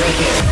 Radio.